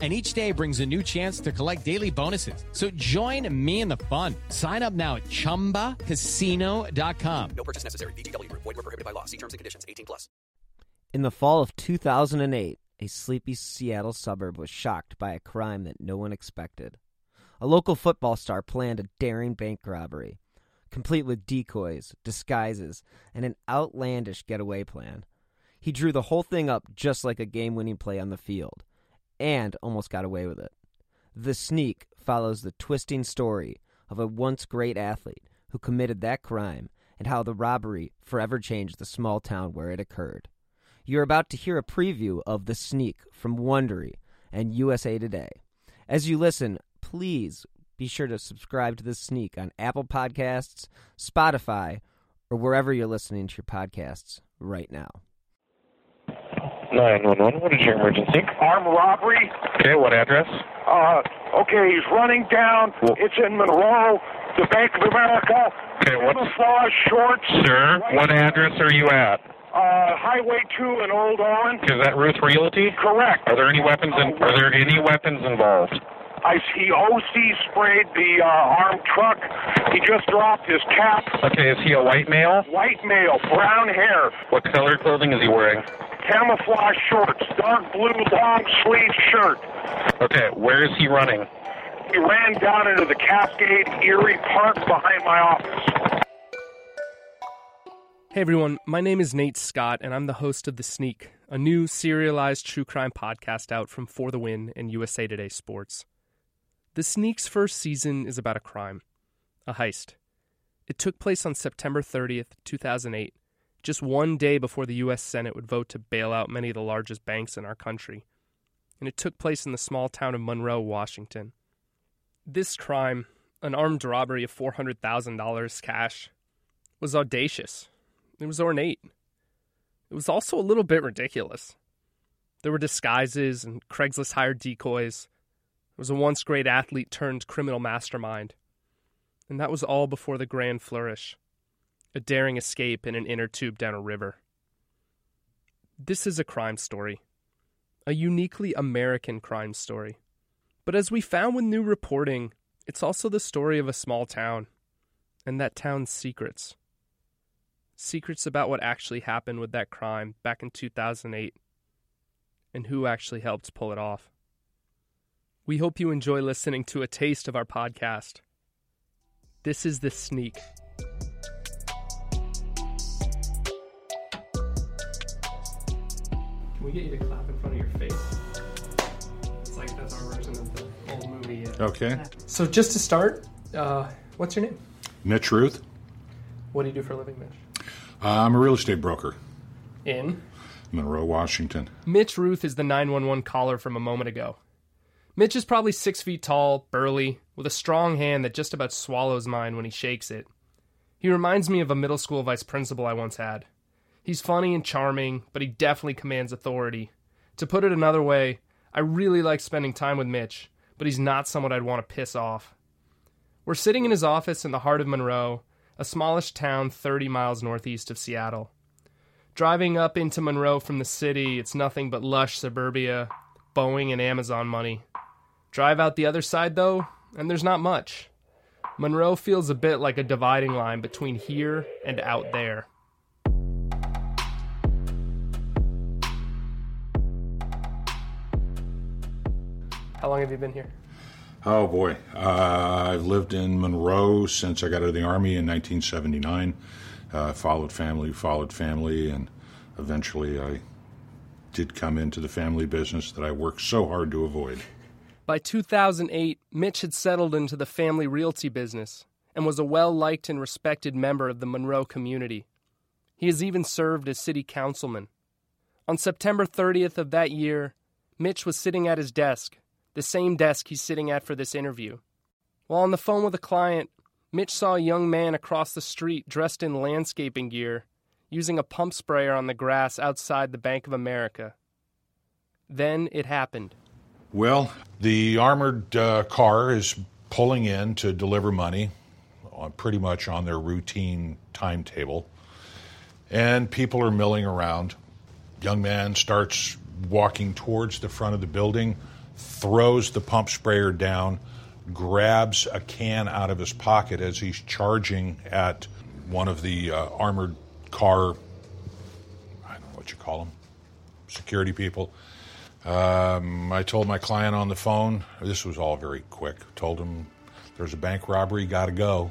And each day brings a new chance to collect daily bonuses. So join me in the fun. Sign up now at chumbacasino.com. No purchase necessary. VGW Group. Void were prohibited by law. See terms and conditions. 18 plus. In the fall of 2008, a sleepy Seattle suburb was shocked by a crime that no one expected. A local football star planned a daring bank robbery, complete with decoys, disguises, and an outlandish getaway plan. He drew the whole thing up just like a game winning play on the field, and almost got away with it. The Sneak follows the twisting story of a once great athlete who committed that crime and how the robbery forever changed the small town where it occurred. You're about to hear a preview of The Sneak from Wondery and USA Today. As you listen, please be sure to subscribe to The Sneak on Apple Podcasts, Spotify, or wherever you're listening to your podcasts right now. 911, what is your emergency? Armed robbery. Okay, what address? Uh, okay, he's running down. Well- It's in Monroe, the Bank of America. Okay, what's- Camouflage shorts. Sir, white- what address are you at? Uh, Highway 2 in Old Owen. Is that Ruth Realty? Correct. Are there any weapons in, are there any weapons involved? I see OC sprayed the uh, armed truck. He just dropped his cap. Okay, is he a white male? White male, brown hair, What color clothing is he wearing? Camouflage shorts, dark blue long sleeve shirt. Okay, where is he running? He ran down into the Cascade Erie Park behind my office. Hey everyone, my name is Nate Scott, and I'm the host of The Sneak, a new serialized true crime podcast out from For the Win and USA Today Sports. The Sneak's first season is about a crime, a heist. It took place on September 30th, 2008, just one day before the U.S. Senate would vote to bail out many of the largest banks in our country. And it took place in the small town of Monroe, Washington. This crime, an armed robbery of $400,000 cash, was audacious. It was ornate. It was also a little bit ridiculous. There were disguises and Craigslist hired decoys. It was a once great athlete turned criminal mastermind. And that was all before the grand flourish a daring escape in an inner tube down a river. This is a crime story, a uniquely American crime story. But as we found with new reporting, it's also the story of a small town and that town's secrets secrets about what actually happened with that crime back in 2008 and who actually helped pull it off. We hope you enjoy listening to a taste of our podcast. This is The Sneak. Can we get you to clap in front of your face? It's like that's our version of the old movie. uh, Okay. So, just to start, uh, what's your name? Mitch Ruth. What do you do for a living, Mitch? Uh, I'm a real estate broker, In. Monroe, Washington. Mitch Ruth is the 911 caller from a moment ago. Mitch is probably six feet tall, burly, with a strong hand that just about swallows mine when he shakes it. He reminds me of a middle school vice principal I once had. He's funny and charming, but he definitely commands authority. To put it another way, I really like spending time with Mitch, but he's not someone I'd want to piss off. We're sitting in his office in the heart of Monroe, a smallish town 30 miles northeast of Seattle. Driving up into Monroe from the city, it's nothing but lush suburbia, Boeing and Amazon money. Drive out the other side, though, and there's not much. Monroe feels a bit like a dividing line between here and out there. How long have you been here? Oh boy, uh, I've lived in Monroe since I got out of the army in 1979. Uh, followed family, followed family, and eventually I did come into the family business that I worked so hard to avoid. By 2008, Mitch had settled into the family realty business and was a well liked and respected member of the Monroe community. He has even served as city councilman. On September 30th of that year, Mitch was sitting at his desk, the same desk he's sitting at for this interview. While on the phone with a client, Mitch saw a young man across the street dressed in landscaping gear, using a pump sprayer on the grass outside the Bank of America. Then it happened. Well, the armored uh, car is pulling in to deliver money, on, pretty much on their routine timetable, and people are milling around. Young man starts walking towards the front of the building, throws the pump sprayer down, grabs a can out of his pocket as he's charging at one of the uh, armored car, I don't know what you call them, security people. Um, I told my client on the phone, this was all very quick, told him there's a bank robbery, got to go.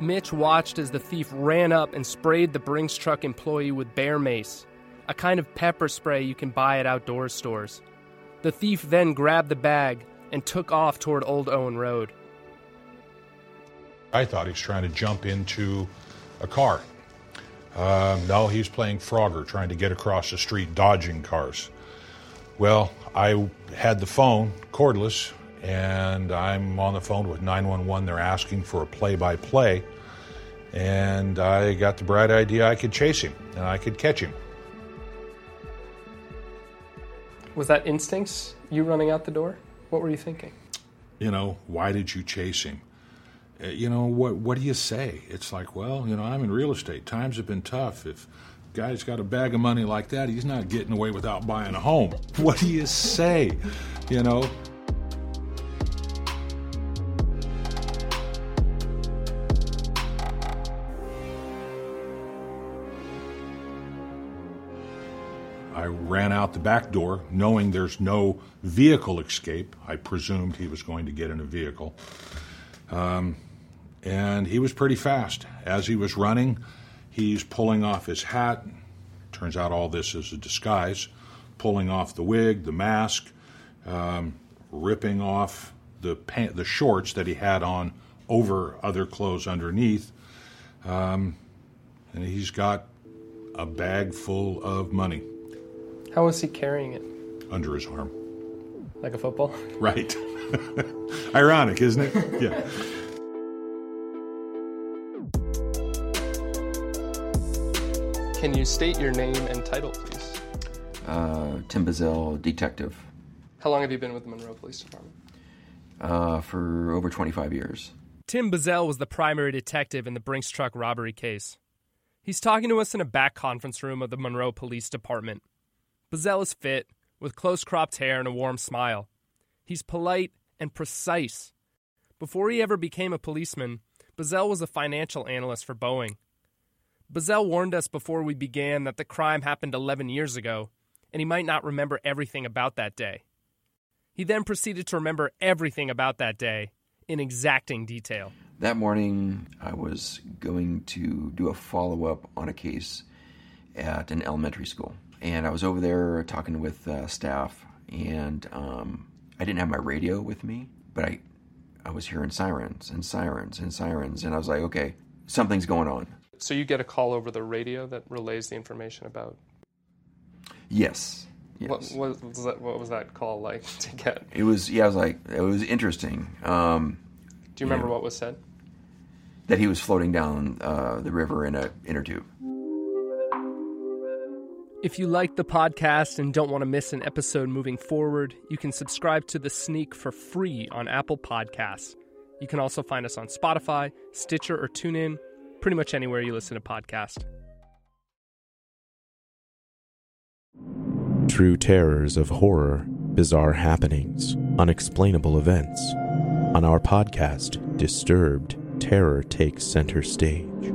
Mitch watched as the thief ran up and sprayed the Brinks truck employee with bear mace, a kind of pepper spray you can buy at outdoor stores. The thief then grabbed the bag and took off toward Old Owen Road. I thought he was trying to jump into a car. Um, no, he was playing Frogger, trying to get across the street, dodging cars. Well, I had the phone cordless, and I'm on the phone with 911. They're asking for a play by play, and I got the bright idea I could chase him and I could catch him. Was that instincts? You running out the door? What were you thinking? You know, why did you chase him? Uh, you know what what do you say it's like well you know i'm in real estate times have been tough if a guy's got a bag of money like that he's not getting away without buying a home what do you say you know I ran out the back door knowing there's no vehicle escape. I presumed he was going to get in a vehicle. Um, and he was pretty fast. As he was running, he's pulling off his hat. Turns out all this is a disguise. Pulling off the wig, the mask, um, ripping off the pant, the shorts that he had on over other clothes underneath. Um, and he's got a bag full of money How was he carrying it? under his arm. Like a football? Right. Ironic, isn't it? Yeah. Can you state your name and title, please? Uh, Tim Bazell, detective, How long have you been with the Monroe Police Department? uh, for over 25 years. Tim Bazell was the primary detective in the Brinks truck robbery case. He's talking to us in a back conference room of the Monroe Police Department. Bazell is fit, with close cropped hair and a warm smile. He's polite and precise. Before he ever became a policeman, Bazell was a financial analyst for Boeing. Bazell warned us before we began that the crime happened 11 years ago, and he might not remember everything about that day. He then proceeded to remember everything about that day in exacting detail. That morning, I was going to do a follow up on a case at an elementary school. And I was over there talking with uh, staff, and um, I didn't have my radio with me, but I, I was hearing sirens and sirens and sirens, and I was like, okay, something's going on. So you get a call over the radio that relays the information about Yes. Yes. what, what was that? What was that call like to get? It was, yeah, I was like, it was interesting. Um, Do you remember Yeah. what was said? that he was floating down uh, the river in a inner tube. If you like the podcast and don't want to miss an episode moving forward, you can subscribe to The Sneak for free on Apple Podcasts. You can also find us on Spotify, Stitcher, or TuneIn, pretty much anywhere you listen to podcasts. True terrors of horror, bizarre happenings, unexplainable events. On our podcast, Disturbed, terror takes center stage.